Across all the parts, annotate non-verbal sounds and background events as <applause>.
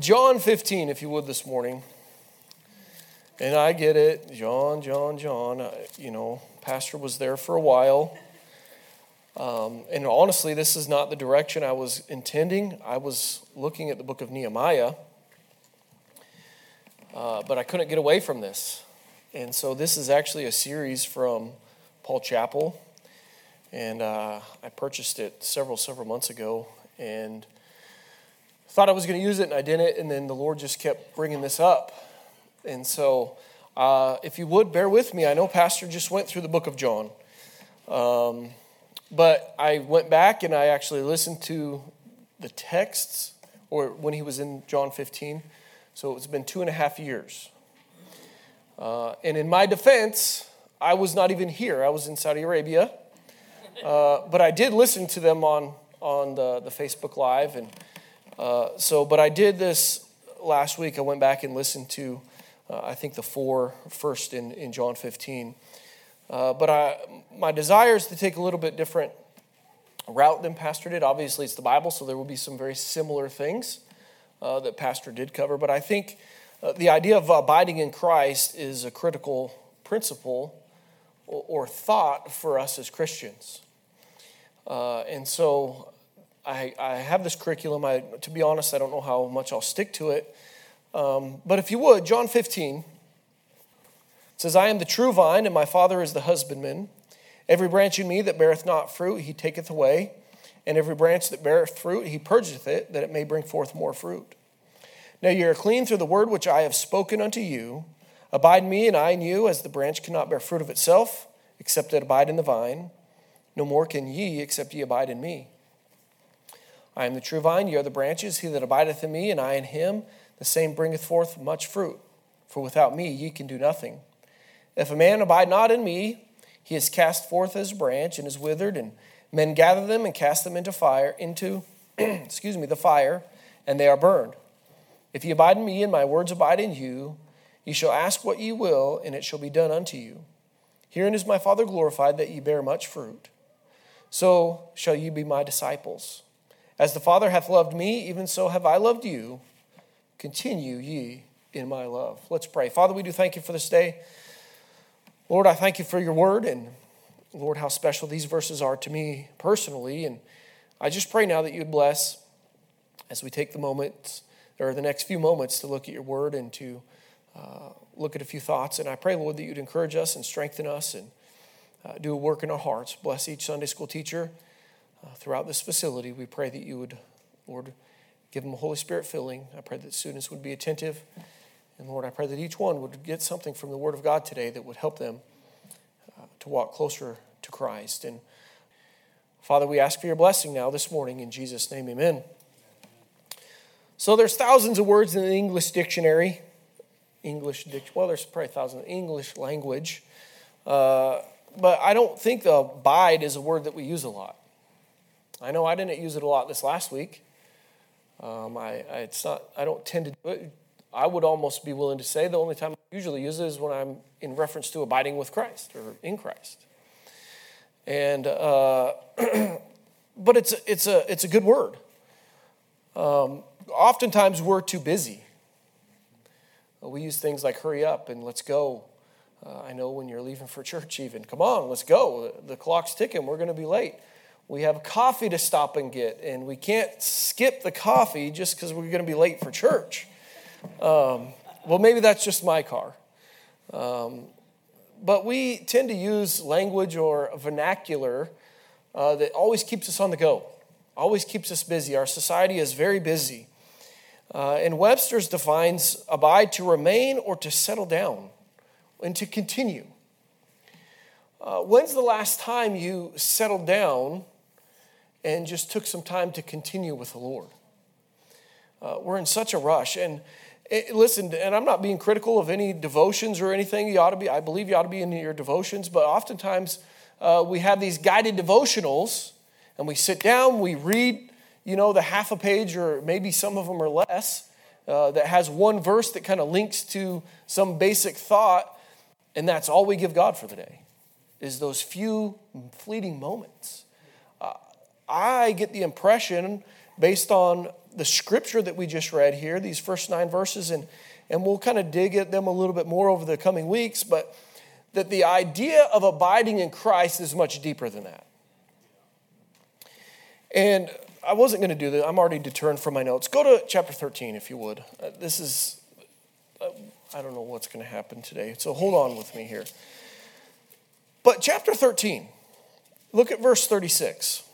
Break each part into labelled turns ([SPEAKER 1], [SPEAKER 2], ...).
[SPEAKER 1] John 15, if you would, this morning. And I get it, John, John, John. You know, Pastor was there for a while. Um, and honestly, this is not the direction I was intending. I was looking at the book of Nehemiah, uh, but I couldn't get away from this. And so this is actually a series from Paul Chappell. And uh, I purchased it several, several months ago. And thought I was going to use it and I didn't, and then the Lord just kept bringing this up. And so, uh, if you would bear with me, I know Pastor just went through the book of John, um, but I went back and I actually listened to the texts, or when he was in John 15. So it's been two and a half years. Uh, and in my defense, I was not even here. I was in Saudi Arabia. Uh, but I did listen to them on, on the, the Facebook Live and uh, so, but I did this last week. I went back and listened to, uh, I think, the four first in, in John 15. Uh, but I, my desire is to take a little bit different route than Pastor did. Obviously, it's the Bible, so there will be some very similar things uh, that Pastor did cover. But I think uh, the idea of abiding in Christ is a critical principle or, or thought for us as Christians. and so I, I have this curriculum. I, to be honest, I don't know how much I'll stick to it. Um, but if you would, John 15 says, I am the true vine, and my Father is the husbandman. Every branch in me that beareth not fruit, he taketh away. And every branch that beareth fruit, he purgeth it, that it may bring forth more fruit. Now ye are clean through the word which I have spoken unto you. Abide me, and I in you, as the branch cannot bear fruit of itself, except it abide in the vine. No more can ye, except ye abide in me. I am the true vine, ye are the branches. He that abideth in me, and I in him, the same bringeth forth much fruit. For without me ye can do nothing. If a man abide not in me, he is cast forth as a branch and is withered, and men gather them and cast them into fire, into <clears throat> excuse me, the fire, and they are burned. If ye abide in me, and my words abide in you, ye shall ask what ye will, and it shall be done unto you. Herein is my Father glorified, that ye bear much fruit. So shall ye be my disciples. As the Father hath loved me, even so have I loved you. Continue ye in my love. Let's pray. Father, we do thank you for this day. Lord, I thank you for your word, and Lord, how special these verses are to me personally. And I just pray now that you'd bless as we take the moment or the next few moments to look at your word and to uh, look at a few thoughts. And I pray, Lord, that you'd encourage us and strengthen us and uh, do a work in our hearts. Bless each Sunday school teacher uh, throughout this facility. We pray that you would, Lord, give them a Holy Spirit filling. I pray that students would be attentive. And Lord, I pray that each one would get something from the Word of God today that would help them uh, to walk closer to Christ. And Father, we ask for your blessing now this morning. In Jesus' name, amen. So there's thousands of words in the English dictionary. English dict well, there's probably thousands of English language. Uh, but I don't think the abide is a word that we use a lot. I know I didn't use it a lot this last week. Um, I, I, it's not, I don't tend to do it. I would almost be willing to say the only time I usually use it is when I'm in reference to abiding with Christ or in Christ. And, uh, <clears throat> but it's, it's, a, it's a good word. Um, oftentimes we're too busy. We use things like hurry up and let's go. Uh, I know when you're leaving for church, even, come on, let's go. The clock's ticking, we're going to be late we have coffee to stop and get, and we can't skip the coffee just because we're going to be late for church. Um, well, maybe that's just my car. Um, but we tend to use language or vernacular uh, that always keeps us on the go, always keeps us busy. Our society is very busy. Uh, and Webster's defines abide to remain or to settle down and to continue. Uh, when's the last time you settled down and just took some time to continue with the Lord. Uh, we're in such a rush. And it, listen, and I'm not being critical of any devotions or anything. You ought to be, I believe you ought to be in your devotions, but oftentimes uh, we have these guided devotionals and we sit down, we read, you know, the half a page or maybe some of them are less. Uh, that has one verse that kind of links to some basic thought, and that's all we give God for the day, is those few fleeting moments. I get the impression, based on the scripture that we just read here, these first nine verses, and, and we'll kind of dig at them a little bit more over the coming weeks, but that the idea of abiding in Christ is much deeper than that. And I wasn't going to do that. I'm already deterred from my notes. Go to chapter 13, if you would. Uh, this is, uh, I don't know what's going to happen today, so hold on with me here. But chapter 13, look at verse 36.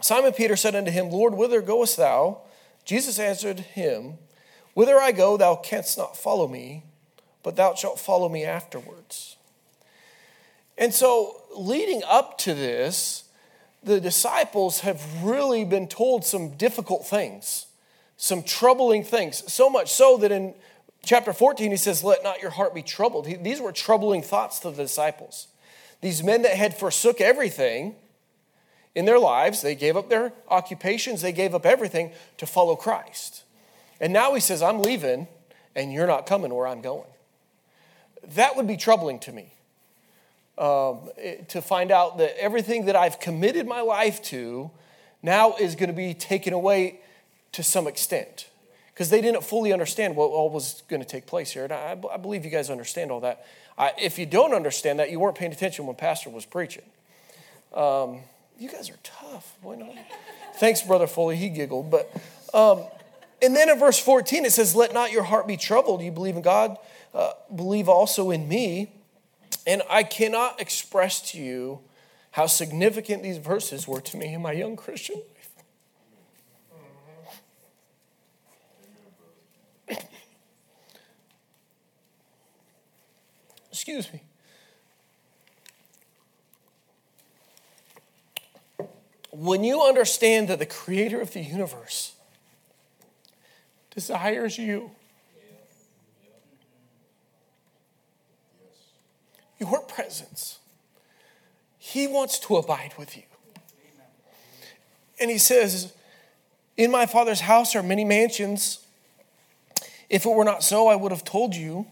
[SPEAKER 1] Simon Peter said unto him, Lord, whither goest thou? Jesus answered him, Whither I go, thou canst not follow me, but thou shalt follow me afterwards. And so, leading up to this, the disciples have really been told some difficult things, some troubling things. So much so that in chapter 14, he says, Let not your heart be troubled. These were troubling thoughts to the disciples. These men that had forsook everything in their lives, they gave up their occupations, they gave up everything to follow Christ. And now he says, I'm leaving, and you're not coming where I'm going. That would be troubling to me. Um, to find out that everything that I've committed my life to now is going to be taken away to some extent because they didn't fully understand what all was going to take place here. And I, I believe you guys understand all that. I, if you don't understand that, you weren't paying attention when Pastor was preaching. Um, you guys are tough. Boy. Thanks, Brother Foley. He giggled. But, um, and then in verse 14, it says, Let not your heart be troubled. You believe in God, uh, believe also in me. And I cannot express to you how significant these verses were to me in my young Christian life. Excuse me. When you understand that the creator of the universe desires you, your presence. He wants to abide with you. And he says, In my Father's house are many mansions. If it were not so, I would have told you.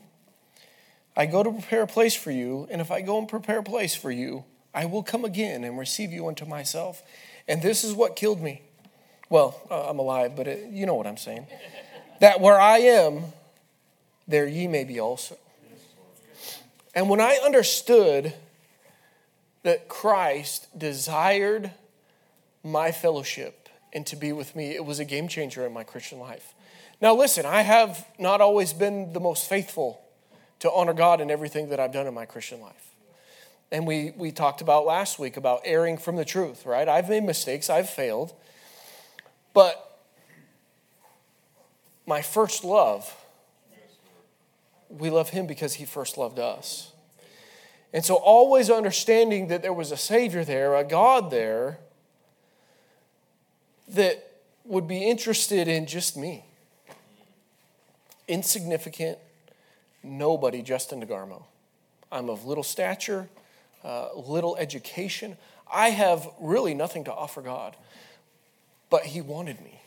[SPEAKER 1] I go to prepare a place for you, and if I go and prepare a place for you, I will come again and receive you unto myself. And this is what killed me. Well, uh, I'm alive, but it, you know what I'm saying. <laughs> that where I am, there ye may be also. And when I understood that Christ desired my fellowship and to be with me, it was a game changer in my Christian life. Now, listen, I have not always been the most faithful to honor God in everything that I've done in my Christian life. And we, we talked about last week about erring from the truth, right? I've made mistakes, I've failed. But my first love we love him because he first loved us. And so, always understanding that there was a Savior there, a God there, that would be interested in just me. Insignificant, nobody, Justin DeGarmo. I'm of little stature, uh, little education. I have really nothing to offer God, but He wanted me.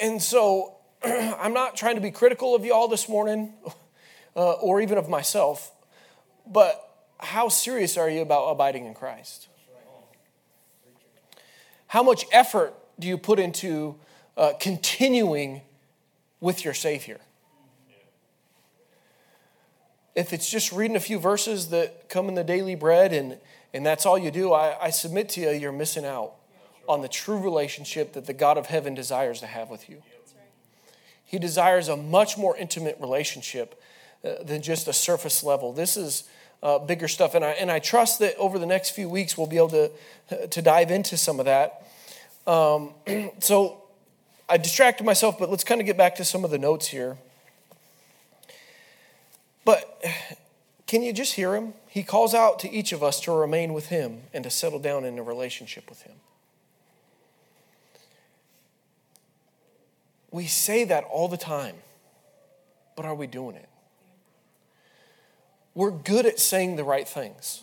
[SPEAKER 1] And so, <clears throat> I'm not trying to be critical of y'all this morning <laughs> uh, or even of myself, but how serious are you about abiding in Christ? How much effort do you put into uh, continuing with your Savior? If it's just reading a few verses that come in the daily bread and, and that's all you do, I, I submit to you, you're missing out on the true relationship that the God of heaven desires to have with you. He desires a much more intimate relationship uh, than just a surface level. This is uh, bigger stuff, and I, and I trust that over the next few weeks we'll be able to, to dive into some of that. Um, <clears throat> so I distracted myself, but let's kind of get back to some of the notes here. But can you just hear him? He calls out to each of us to remain with him and to settle down in a relationship with him. We say that all the time, but are we doing it? We're good at saying the right things,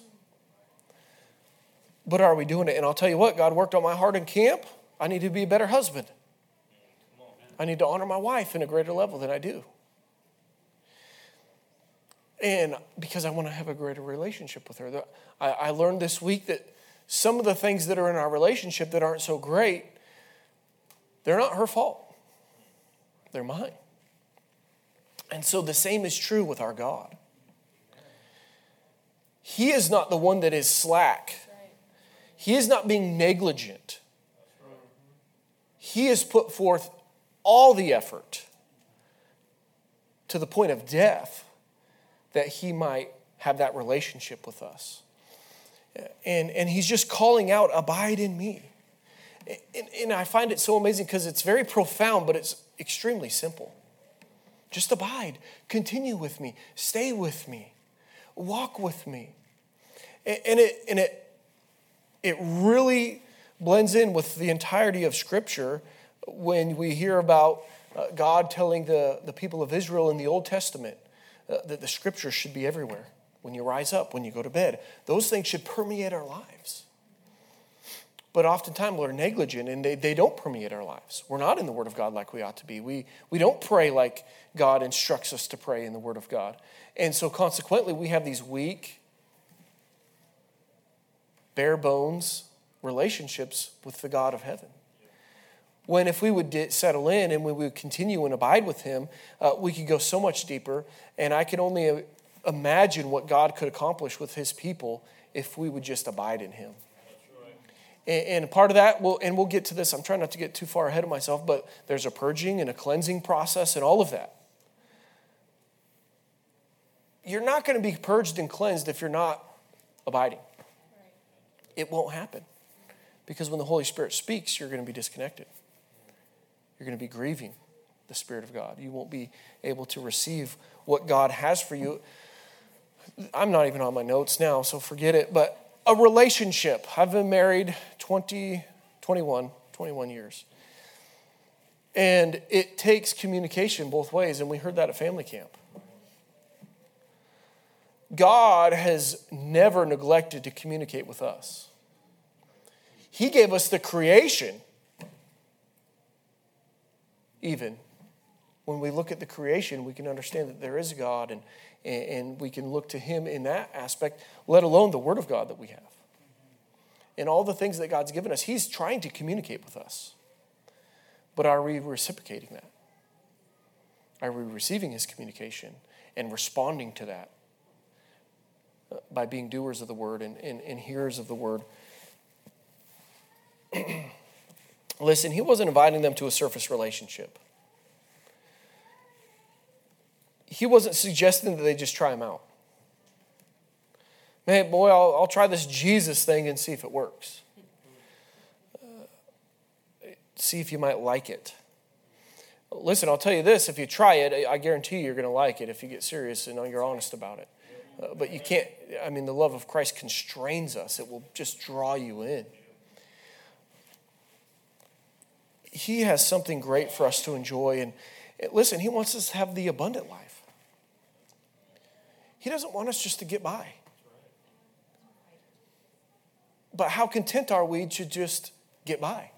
[SPEAKER 1] but are we doing it? And I'll tell you what, God worked on my heart in camp. I need to be a better husband. I need to honor my wife in a greater level than I do. And because I want to have a greater relationship with her. I learned this week that some of the things that are in our relationship that aren't so great they're not her fault, they're mine. And so the same is true with our God. He is not the one that is slack. He is not being negligent. He has put forth all the effort to the point of death that he might have that relationship with us. And, and he's just calling out, Abide in me. And, and I find it so amazing because it's very profound, but it's extremely simple. Just abide, continue with me, stay with me, walk with me. And, and it, and it, it really blends in with the entirety of Scripture when we hear about uh, God telling the, the people of Israel in the Old Testament Uh, that the Scripture should be everywhere. When you rise up, when you go to bed, those things should permeate our lives. But oftentimes we're negligent and they, they don't permeate our lives. We're not in the Word of God like we ought to be. We, we don't pray like God instructs us to pray in the Word of God. And so consequently, we have these weak, bare bones relationships with the God of heaven. When if we would settle in and we would continue and abide with Him, uh, we could go so much deeper. And I can only uh, imagine what God could accomplish with His people if we would just abide in Him. And part of that, will, and we'll get to this, I'm trying not to get too far ahead of myself, but there's a purging and a cleansing process and all of that. You're not going to be purged and cleansed if you're not abiding. It won't happen. Because when the Holy Spirit speaks, you're going to be disconnected. You're going to be grieving the Spirit of God. You won't be able to receive what God has for you. I'm not even on my notes now, so forget it. But a relationship. I've been married 20, 21, 21 years. And it takes communication both ways, and we heard that at family camp. God has never neglected to communicate with us. He gave us the creation, even. When we look at the creation, we can understand that there is a God and, and we can look to Him in that aspect, let alone the Word of God that we have. And all the things that God's given us, He's trying to communicate with us. But are we reciprocating that? Are we receiving His communication and responding to that uh, by being doers of the Word and, and, and hearers of the Word? Listen, he wasn't inviting them to a surface relationship. He wasn't suggesting that they just try him out. Man, boy, I'll, I'll try this Jesus thing and see if it works. Uh, see if you might like it. Listen, I'll tell you this if you try it, I guarantee you're going to like it if you get serious and you're honest about it. Uh, but you can't, I mean, the love of Christ constrains us, it will just draw you in. He has something great for us to enjoy. And listen, He wants us to have the abundant life. He doesn't want us just to get by. But how content are we to just get by?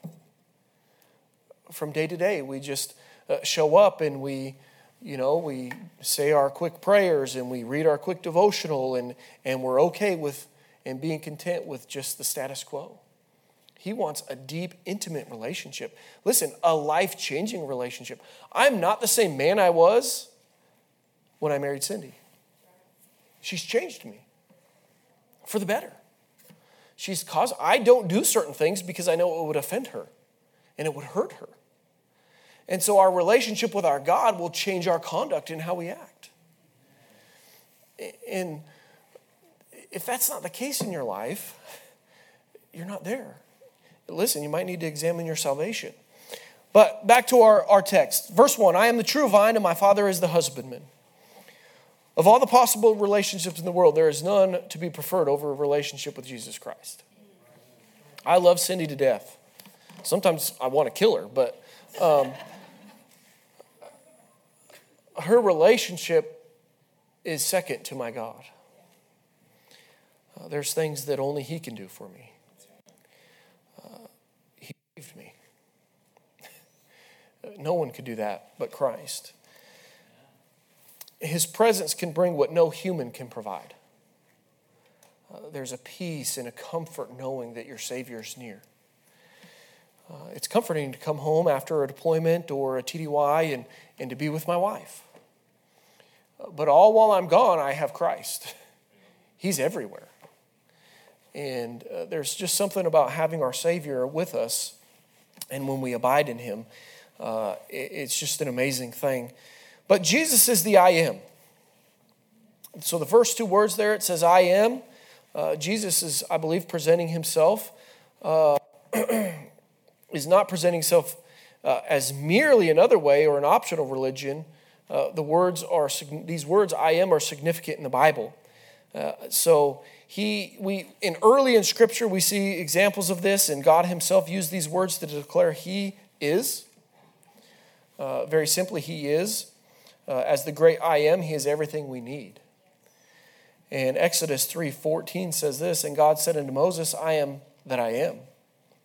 [SPEAKER 1] From day to day, we just uh, show up and we, you know, we say our quick prayers and we read our quick devotional and, and we're okay with and being content with just the status quo. He wants a deep, intimate relationship. Listen, a life changing relationship. I'm not the same man I was when I married Cindy. She's changed me for the better. She's caused, I don't do certain things because I know it would offend her and it would hurt her. And so our relationship with our God will change our conduct in how we act. And if that's not the case in your life, you're not there listen, you might need to examine your salvation. But back to our, our text. Verse 1 I am the true vine, and my Father is the husbandman. Of all the possible relationships in the world, there is none to be preferred over a relationship with Jesus Christ. I love Cindy to death. Sometimes I want to kill her, but um, her relationship is second to my God. Uh, there's things that only He can do for me. me. No one could do that but Christ. His presence can bring what no human can provide. Uh, there's a peace and a comfort knowing that your Savior is near. Uh, it's comforting to come home after a deployment or a TDY and, and to be with my wife. Uh, but all while I'm gone, I have Christ. <laughs> He's everywhere. And uh, there's just something about having our Savior with us. And when we abide in Him, uh, it, it's just an amazing thing. But Jesus is the I am. So the first two words there, it says, I am. Uh, Jesus is, I believe, presenting Himself. Uh, <clears throat> is not presenting himself uh, as merely another way or an optional religion. Uh, the words are these words "I am" are significant in the Bible. Uh, so he we in early in Scripture we see examples of this, and God Himself used these words to declare He is. Uh, very simply, He is. Uh, as the great I am, He is everything we need. And Exodus 3:14 says this, and God said unto Moses, I am that I am.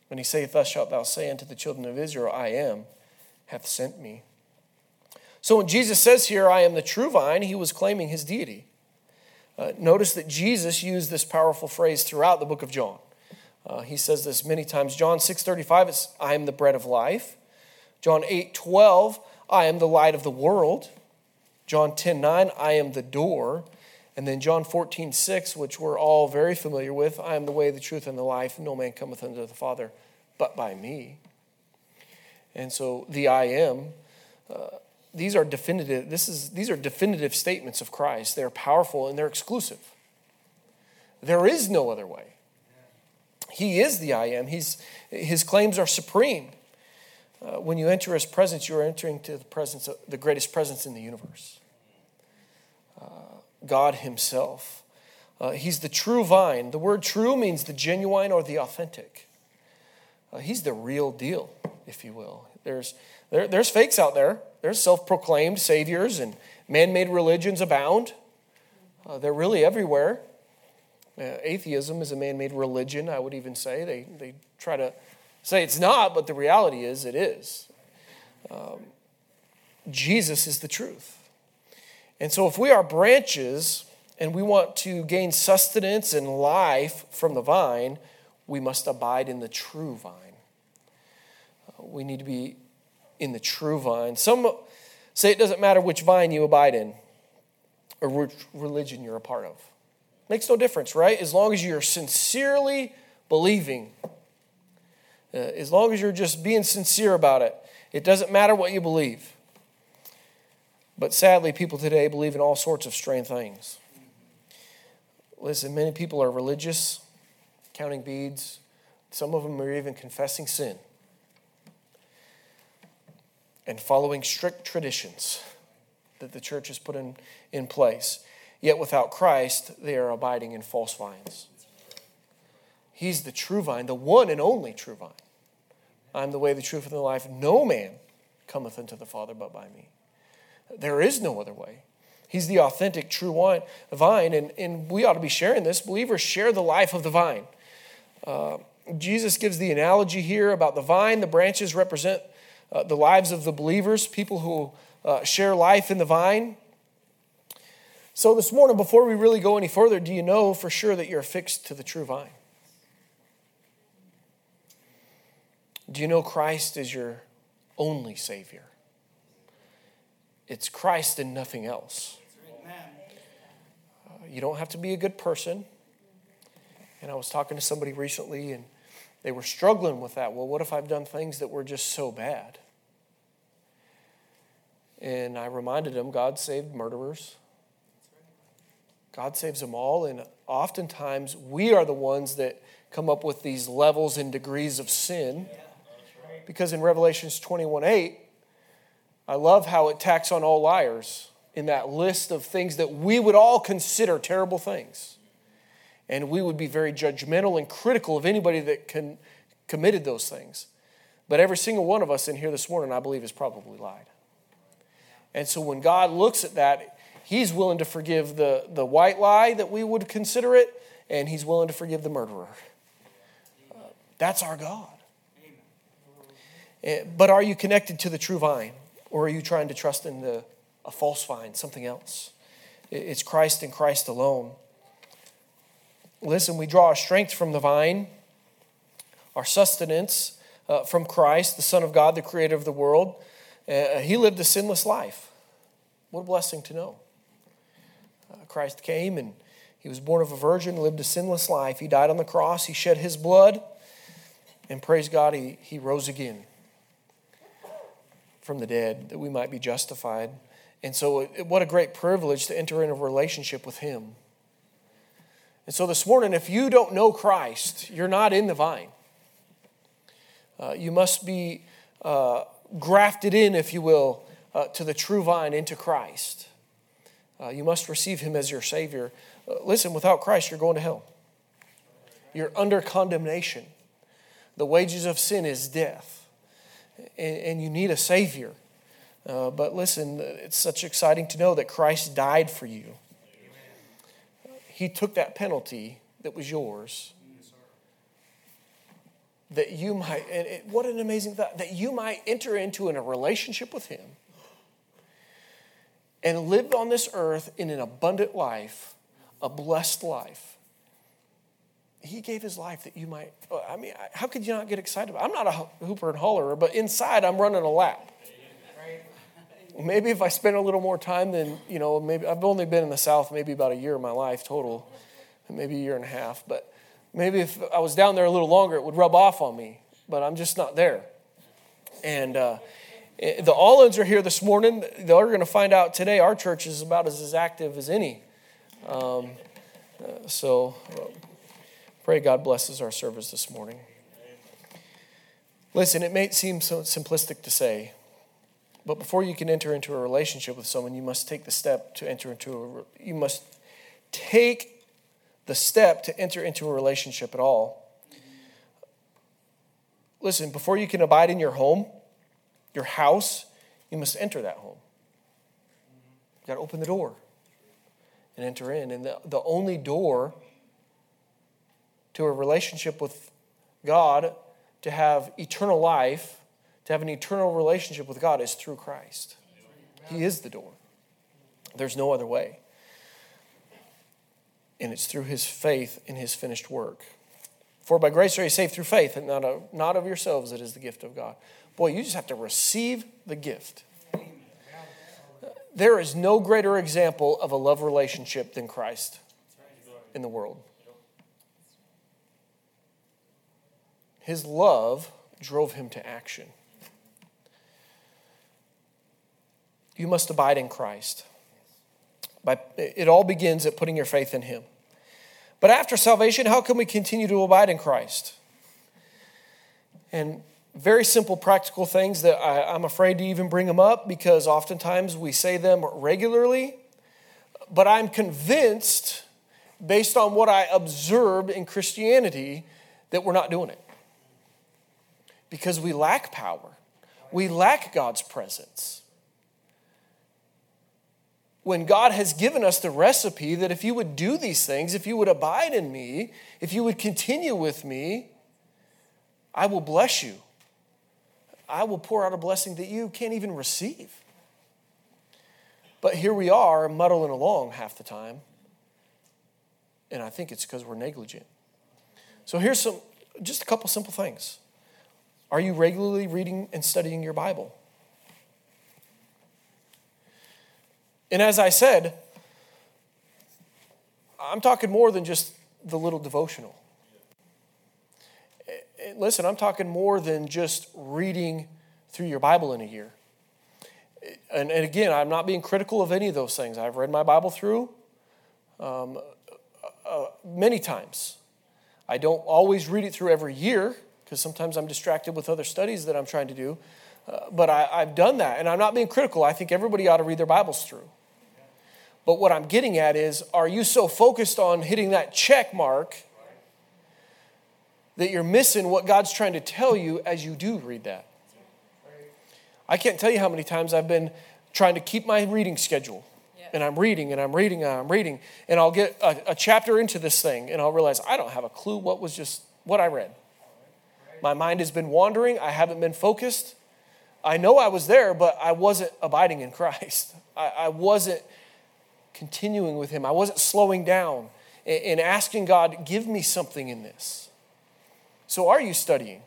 [SPEAKER 1] When he saith, Thus shalt thou say unto the children of Israel, I am, hath sent me. So when Jesus says here, I am the true vine, he was claiming his deity. Uh, notice that Jesus used this powerful phrase throughout the book of John. Uh, he says this many times. John 6:35, it's I am the bread of life. John 8:12, I am the light of the world. John 10:9, I am the door. And then John 14, 6, which we're all very familiar with I am the way, the truth, and the life. No man cometh unto the Father but by me. And so the I am, uh, these are definitive, this is, these are definitive statements of Christ. They're powerful and they're exclusive. There is no other way. He is the I am. He's, his claims are supreme. Uh, when you enter his presence, you are entering to the presence of the greatest presence in the universe. God Himself. Uh, he's the true vine. The word true means the genuine or the authentic. Uh, he's the real deal, if you will. There's, there, there's fakes out there, there's self proclaimed saviors, and man made religions abound. Uh, they're really everywhere. Uh, atheism is a man made religion, I would even say. They, they try to say it's not, but the reality is it is. Um, Jesus is the truth. And so, if we are branches and we want to gain sustenance and life from the vine, we must abide in the true vine. We need to be in the true vine. Some say it doesn't matter which vine you abide in or which religion you're a part of. Makes no difference, right? As long as you're sincerely believing, uh, as long as you're just being sincere about it, it doesn't matter what you believe. But sadly, people today believe in all sorts of strange things. Listen, many people are religious, counting beads. Some of them are even confessing sin and following strict traditions that the church has put in, in place. Yet without Christ, they are abiding in false vines. He's the true vine, the one and only true vine. I'm the way, the truth, and the life. No man cometh unto the Father but by me. There is no other way. He's the authentic, true vine, and, and we ought to be sharing this. Believers share the life of the vine. Uh, Jesus gives the analogy here about the vine. The branches represent uh, the lives of the believers, people who uh, share life in the vine. So, this morning, before we really go any further, do you know for sure that you're affixed to the true vine? Do you know Christ is your only Savior? It's Christ and nothing else. Uh, you don't have to be a good person. And I was talking to somebody recently, and they were struggling with that. Well, what if I've done things that were just so bad? And I reminded them God saved murderers. God saves them all. And oftentimes, we are the ones that come up with these levels and degrees of sin. Because in Revelations 21 8, I love how it tacks on all liars in that list of things that we would all consider terrible things. And we would be very judgmental and critical of anybody that committed those things. But every single one of us in here this morning, I believe, has probably lied. And so when God looks at that, He's willing to forgive the, the white lie that we would consider it, and He's willing to forgive the murderer. Uh, that's our God. Eh, but are you connected to the true vine? Or are you trying to trust in the, a false vine, something else? It's Christ and Christ alone. Listen, we draw our strength from the vine, our sustenance uh, from Christ, the Son of God, the creator of the world. Uh, he lived a sinless life. What a blessing to know. Uh, Christ came and he was born of a virgin, lived a sinless life. He died on the cross, he shed his blood, and praise God, he, he rose again from the dead that we might be justified. And so, what a great privilege to enter into a relationship with him. And so, this morning, if you don't know Christ, you're not in the vine. Uh, you must be uh, grafted in, if you will, uh, to the true vine, into Christ. Uh, you must receive him as your Savior. Uh, listen, without Christ, you're going to hell. You're under condemnation. The wages of sin is death, and, and you need a Savior. Uh, but listen, it's such exciting to know that Christ died for you. He took that penalty that was yours that you might, and it, what an amazing thought, that you might enter into in a relationship with Him and live on this earth in an abundant life, a blessed life. He gave his life that you might, oh, I mean, how could you not get excited? about? It? I'm not a hooper and hollerer, but inside I'm running a lap. Maybe if I spend a little more time than, you know, maybe I've only been in the South maybe about a year of my life total, maybe a year and a half, but maybe if I was down there a little longer, it would rub off on me, but I'm just not there. And uh, eh, the Allens are here this morning. They're going to find out today our church is about as, as active as any. Um, uh, so uh, pray God blesses our service this morning. Listen, it may seem so simplistic to say, but before you can enter into a relationship with someone, you must take the step to enter into a, you must take the step to enter into a relationship at all. Listen, before you can abide in your home, your house, you must enter that home. You got to open the door and enter in. And the, the only door to a relationship with God, to have eternal life, to have an eternal relationship with God, is through Christ. He is the door. There's no other way and it's through his faith in his finished work. For by grace are you saved through faith, and not of, not of yourselves, it is the gift of God. Boy, you just have to receive the gift. There is no greater example of a love relationship than Christ in the world. His love drove him to action. You must abide in Christ. By, it all begins at putting your faith in Him. But after salvation, how can we continue to abide in Christ? And very simple practical things that I, am afraid to even bring them up because oftentimes we say them regularly. But I'm convinced, based on what I observed in Christianity, that we're not doing it. Because we lack power, we lack God's presence when God has given us the recipe that if you would do these things, if you would abide in me, if you would continue with me, I will bless you. I will pour out a blessing that you can't even receive. But here we are muddling along half the time. And I think it's because we're negligent. So here's some just a couple simple things. Are you regularly reading and studying your Bible? And as I said, I'm talking more than just the little devotional. Listen, I'm talking more than just reading through your Bible in a year. And, and again, I'm not being critical of any of those things. I've read my Bible through um, uh, many times. I don't always read it through every year because sometimes I'm distracted with other studies that I'm trying to do. Uh, but I, I've done that, and I'm not being critical. I think everybody ought to read their Bibles through. But what I'm getting at is are you so focused on hitting that check mark that you're missing what God's trying to tell you as you do read that? I can't tell you how many times I've been trying to keep my reading schedule. And I'm reading and I'm reading and I'm reading. And I'll get a, a chapter into this thing and I'll realize I don't have a clue what was just what I read. My mind has been wandering. I haven't been focused. I know I was there, but I wasn't abiding in Christ. <laughs> I, I wasn't continuing with Him. I wasn't slowing down and asking God, give me something in this. So, are you studying?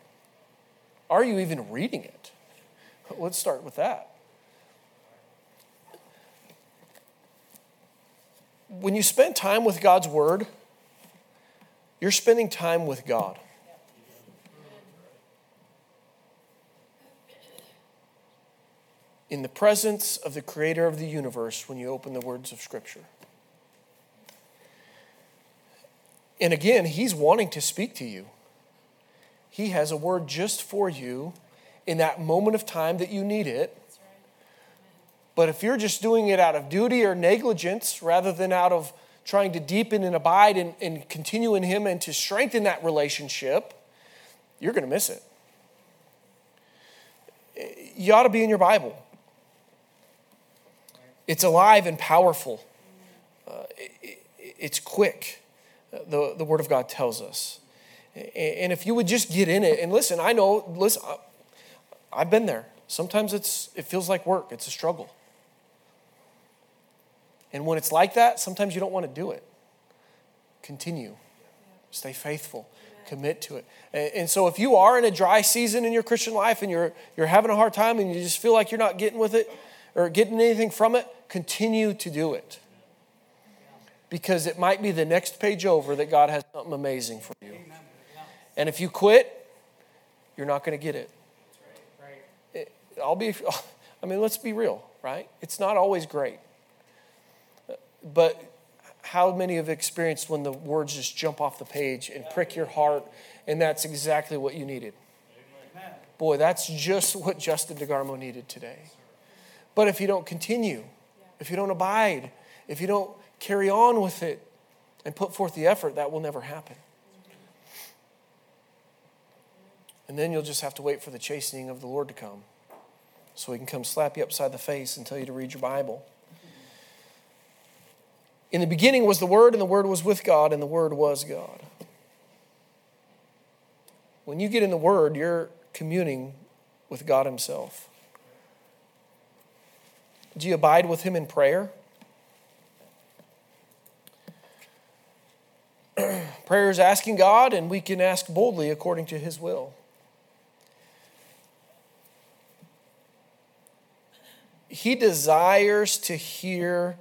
[SPEAKER 1] Are you even reading it? <laughs> Let's start with that. When you spend time with God's Word, you're spending time with God. In the presence of the Creator of the universe when you open the words of Scripture. And again, He's wanting to speak to you. He has a word just for you in that moment of time that you need it. But if you're just doing it out of duty or negligence rather than out of trying to deepen and abide and, and continue in Him and to strengthen that relationship, you're going to miss it. You ought to be in your Bible. It's alive and powerful. Uh, it, it, it's quick, the, the Word of God tells us. And if you would just get in it and listen, I know, listen, I've been there. Sometimes it's, it feels like work, it's a struggle. And when it's like that, sometimes you don't want to do it. Continue, stay faithful, commit to it. And so if you are in a dry season in your Christian life and you're, you're having a hard time and you just feel like you're not getting with it or getting anything from it, continue to do it. Because it might be the next page over that God has something amazing for you. And if you quit, you're not going to get it. it. I'll be, <laughs> I mean, let's be real, right? It's not always great. But how many have experienced when the words just jump off the page and prick your heart, and that's exactly what you needed? Boy, that's just what Justin DeGarmo needed today. But if you don't continue, if you don't abide, if you don't carry on with it and put forth the effort, that will never happen. And then you'll just have to wait for the chastening of the Lord to come. So he can come slap you upside the face and tell you to read your Bible. In the beginning was the Word, and the Word was with God, and the Word was God. When you get in the Word, you're communing with God Himself. Do you abide with Him in prayer? <clears throat> prayer is asking God, and we can ask boldly according to His will. He desires to hear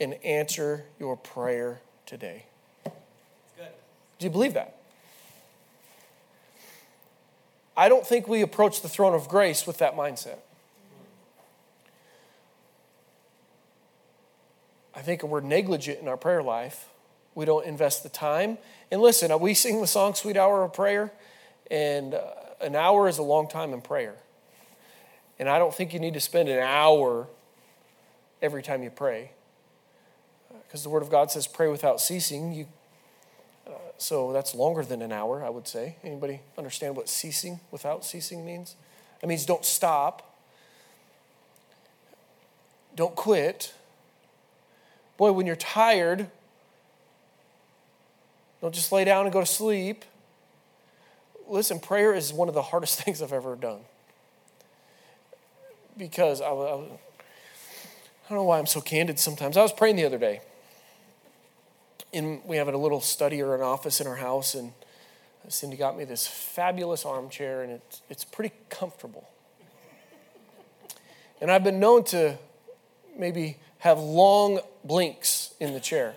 [SPEAKER 1] and answer your prayer today. Do you believe that? I don't think we approach the throne of grace with that mindset. I think we're negligent in our prayer life. We don't invest the time. And listen, we sing the song Sweet Hour of Prayer, and uh, an hour is a long time in prayer. And I don't think you need to spend an hour every time you pray. Because the Word of God says, pray without ceasing. You, uh, so that's longer than an hour, I would say. Anybody understand what ceasing without ceasing means? It means don't stop, don't quit. Boy, when you're tired, don't just lay down and go to sleep. Listen, prayer is one of the hardest <laughs> things I've ever done because I, I, I don't know why I'm so candid sometimes. I was praying the other day. And we have a little study or an office in our house, and Cindy got me this fabulous armchair, and it's, it's pretty comfortable. And I've been known to maybe have long blinks in the chair.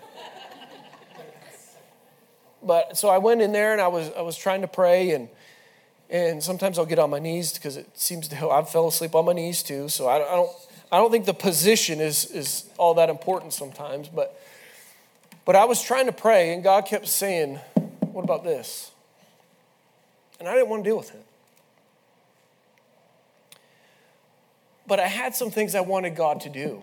[SPEAKER 1] But so I went in there and I was I was trying to pray and and sometimes I'll get on my knees because it seems to help. I fell asleep on my knees too, so I don't, I don't, think the position is, is all that important sometimes. But, but I was trying to pray, and God kept saying, What about this? And I didn't want to deal with it. But I had some things I wanted God to do.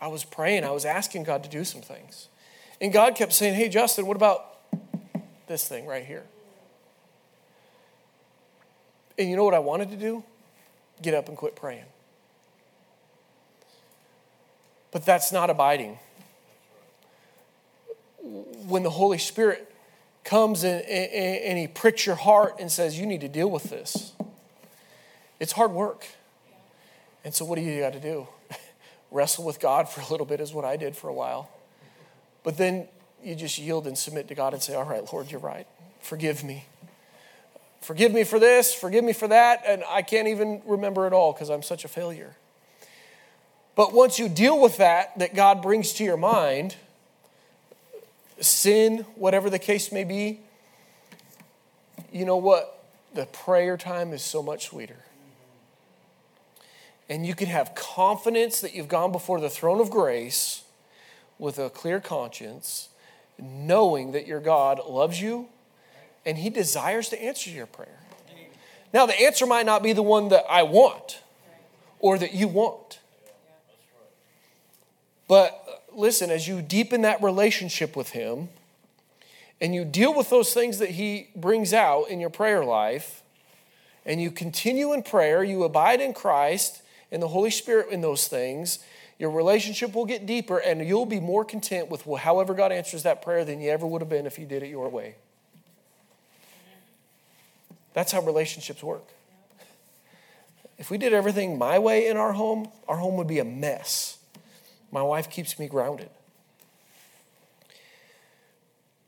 [SPEAKER 1] I was praying, I was asking God to do some things. And God kept saying, Hey, Justin, what about this thing right here? And you know what I wanted to do? Get up and quit praying. But that's not abiding. When the Holy Spirit comes and, and, and, He pricks your heart and says, You need to deal with this, it's hard work. And so, what do you got to do? Wrestle with God for a little bit, is what I did for a while. But then you just yield and submit to God and say, All right, Lord, you're right. Forgive me Forgive me for this, forgive me for that, and I can't even remember it all because I'm such a failure. But once you deal with that, that God brings to your mind, sin, whatever the case may be, you know what? The prayer time is so much sweeter. And you can have confidence that you've gone before the throne of grace with a clear conscience, knowing that your God loves you and He desires to answer your prayer. Now, the answer might not be the one that I want or that you want. But uh, listen, as you deepen that relationship with Him and you deal with those things that He brings out in your prayer life, and you continue in prayer, you abide in Christ and the Holy Spirit in those things, your relationship will get deeper and you'll be more content with however God answers that prayer than you ever would have been if you did it your way. That's how relationships work. If we did everything my way in our home, our home would be a mess. My wife keeps me grounded.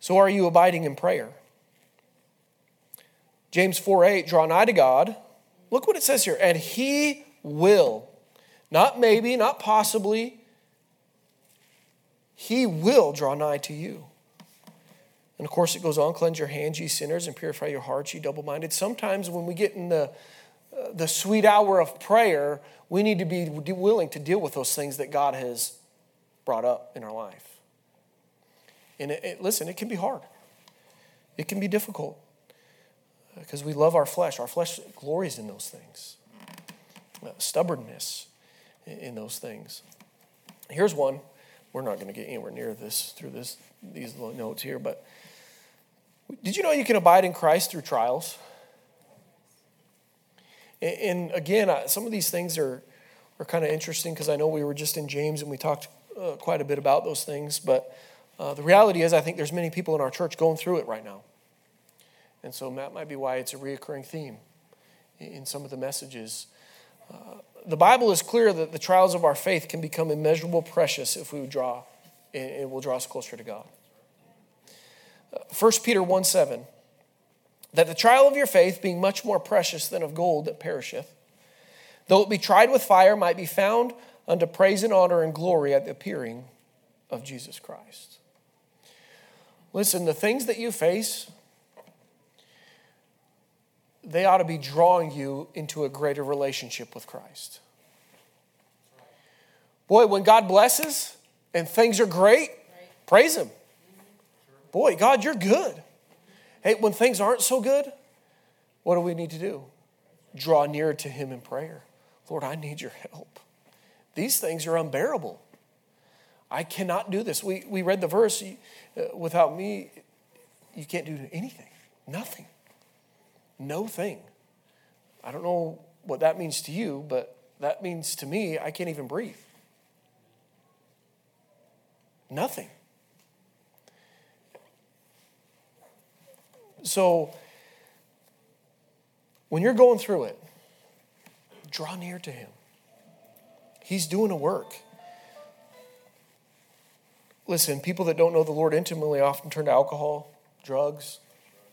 [SPEAKER 1] So, are you abiding in prayer? James 4 8, draw nigh to God. Look what it says here. And he will. Not maybe, not possibly. He will draw nigh to you. And of course, it goes on cleanse your hands, ye sinners, and purify your hearts, ye double minded. Sometimes when we get in the, uh, the sweet hour of prayer, we need to be willing to deal with those things that God has brought up in our life. And it, it, listen, it can be hard, it can be difficult because we love our flesh. Our flesh glories in those things, uh, stubbornness in those things. Here's one. We're not going to get anywhere near this through this these little notes here, but did you know you can abide in Christ through trials? And again, some of these things are, are kind of interesting because I know we were just in James and we talked uh, quite a bit about those things. But uh, the reality is, I think there's many people in our church going through it right now. And so that might be why it's a reoccurring theme in some of the messages. Uh, the Bible is clear that the trials of our faith can become immeasurable precious if we draw, it will draw us closer to God. 1 Peter 1 7, that the trial of your faith, being much more precious than of gold that perisheth, though it be tried with fire, might be found unto praise and honor and glory at the appearing of Jesus Christ. Listen, the things that you face, they ought to be drawing you into a greater relationship with Christ. Boy, when God blesses and things are great, praise Him. Boy, God, you're good. Hey, when things aren't so good, what do we need to do? Draw near to Him in prayer. Lord, I need your help. These things are unbearable. I cannot do this. We, we read the verse uh, without me, you can't do anything, nothing, no thing. I don't know what that means to you, but that means to me, I can't even breathe. Nothing. So, when you're going through it, draw near to Him. He's doing a work. Listen, people that don't know the Lord intimately often turn to alcohol, drugs,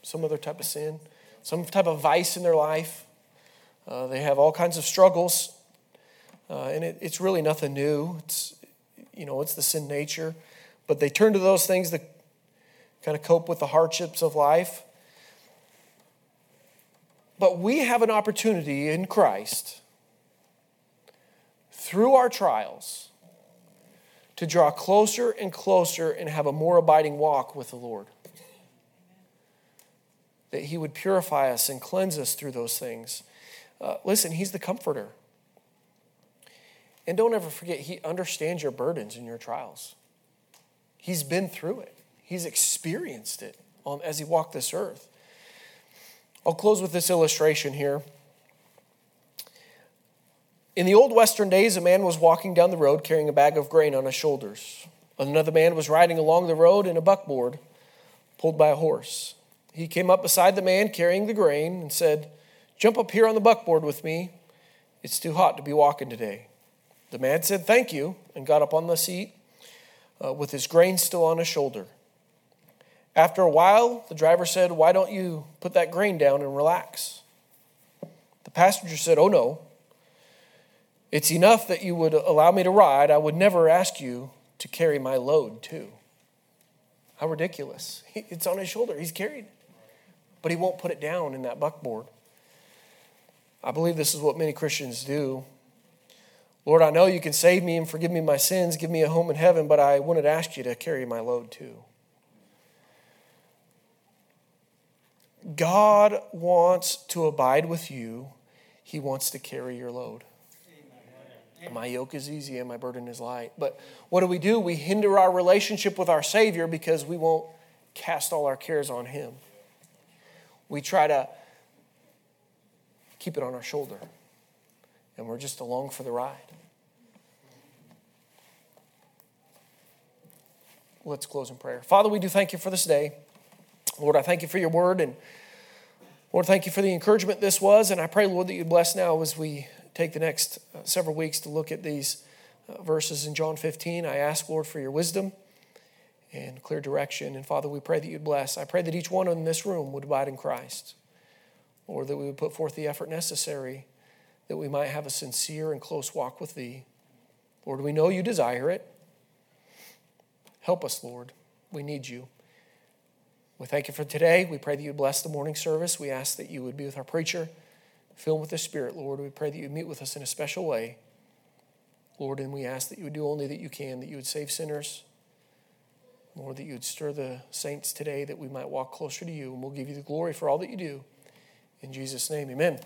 [SPEAKER 1] some other type of sin, some type of vice in their life. Uh, they have all kinds of struggles, uh, and it, it's really nothing new. It's, you know, it's the sin nature. But they turn to those things that kind of cope with the hardships of life. But we have an opportunity in Christ through our trials to draw closer and closer and have a more abiding walk with the Lord. That He would purify us and cleanse us through those things. Uh, listen, He's the comforter. And don't ever forget, He understands your burdens and your trials. He's been through it, He's experienced it as He walked this earth. I'll close with this illustration here. In the old Western days, a man was walking down the road carrying a bag of grain on his shoulders. Another man was riding along the road in a buckboard pulled by a horse. He came up beside the man carrying the grain and said, Jump up here on the buckboard with me. It's too hot to be walking today. The man said, Thank you, and got up on the seat uh, with his grain still on his shoulder. After a while, the driver said, Why don't you put that grain down and relax? The passenger said, Oh no. It's enough that you would allow me to ride. I would never ask you to carry my load, too. How ridiculous. <laughs> It's on his shoulder. He's carried but he won't put it down in that buckboard. I believe this is what many Christians do. Lord, I know you can save me and forgive me my sins, give me a home in heaven, but I wanted to ask you to carry my load too. God wants to abide with you, He wants to carry your load. My yoke is easy and my burden is light. But what do we do? We hinder our relationship with our Savior because we won't cast all our cares on Him. We try to keep it on our shoulder, and we're just along for the ride. Let's close in prayer. Father, we do thank you for this day. Lord, I thank you for your word, and Lord, thank you for the encouragement this was. And I pray, Lord, that you bless now as we take the next uh, several weeks to look at these uh, verses in John 15. I ask, Lord, for your wisdom and clear direction. And Father, we pray that you'd bless. I pray that each one in this room would abide in Christ, or that we would put forth the effort necessary that we might have a sincere and close walk with Thee. Lord, we know you desire it. Help us, Lord. We need you. We thank you for today. We pray that you bless the morning service. We ask that you would be with our preacher, fill with the Spirit, Lord. We pray that you meet with us in a special way, Lord, and we ask that you would do only that you can, that you would save sinners Lord, that you would stir the saints today that we might walk closer to you, and we'll give you the glory for all that you do. In Jesus' name, amen.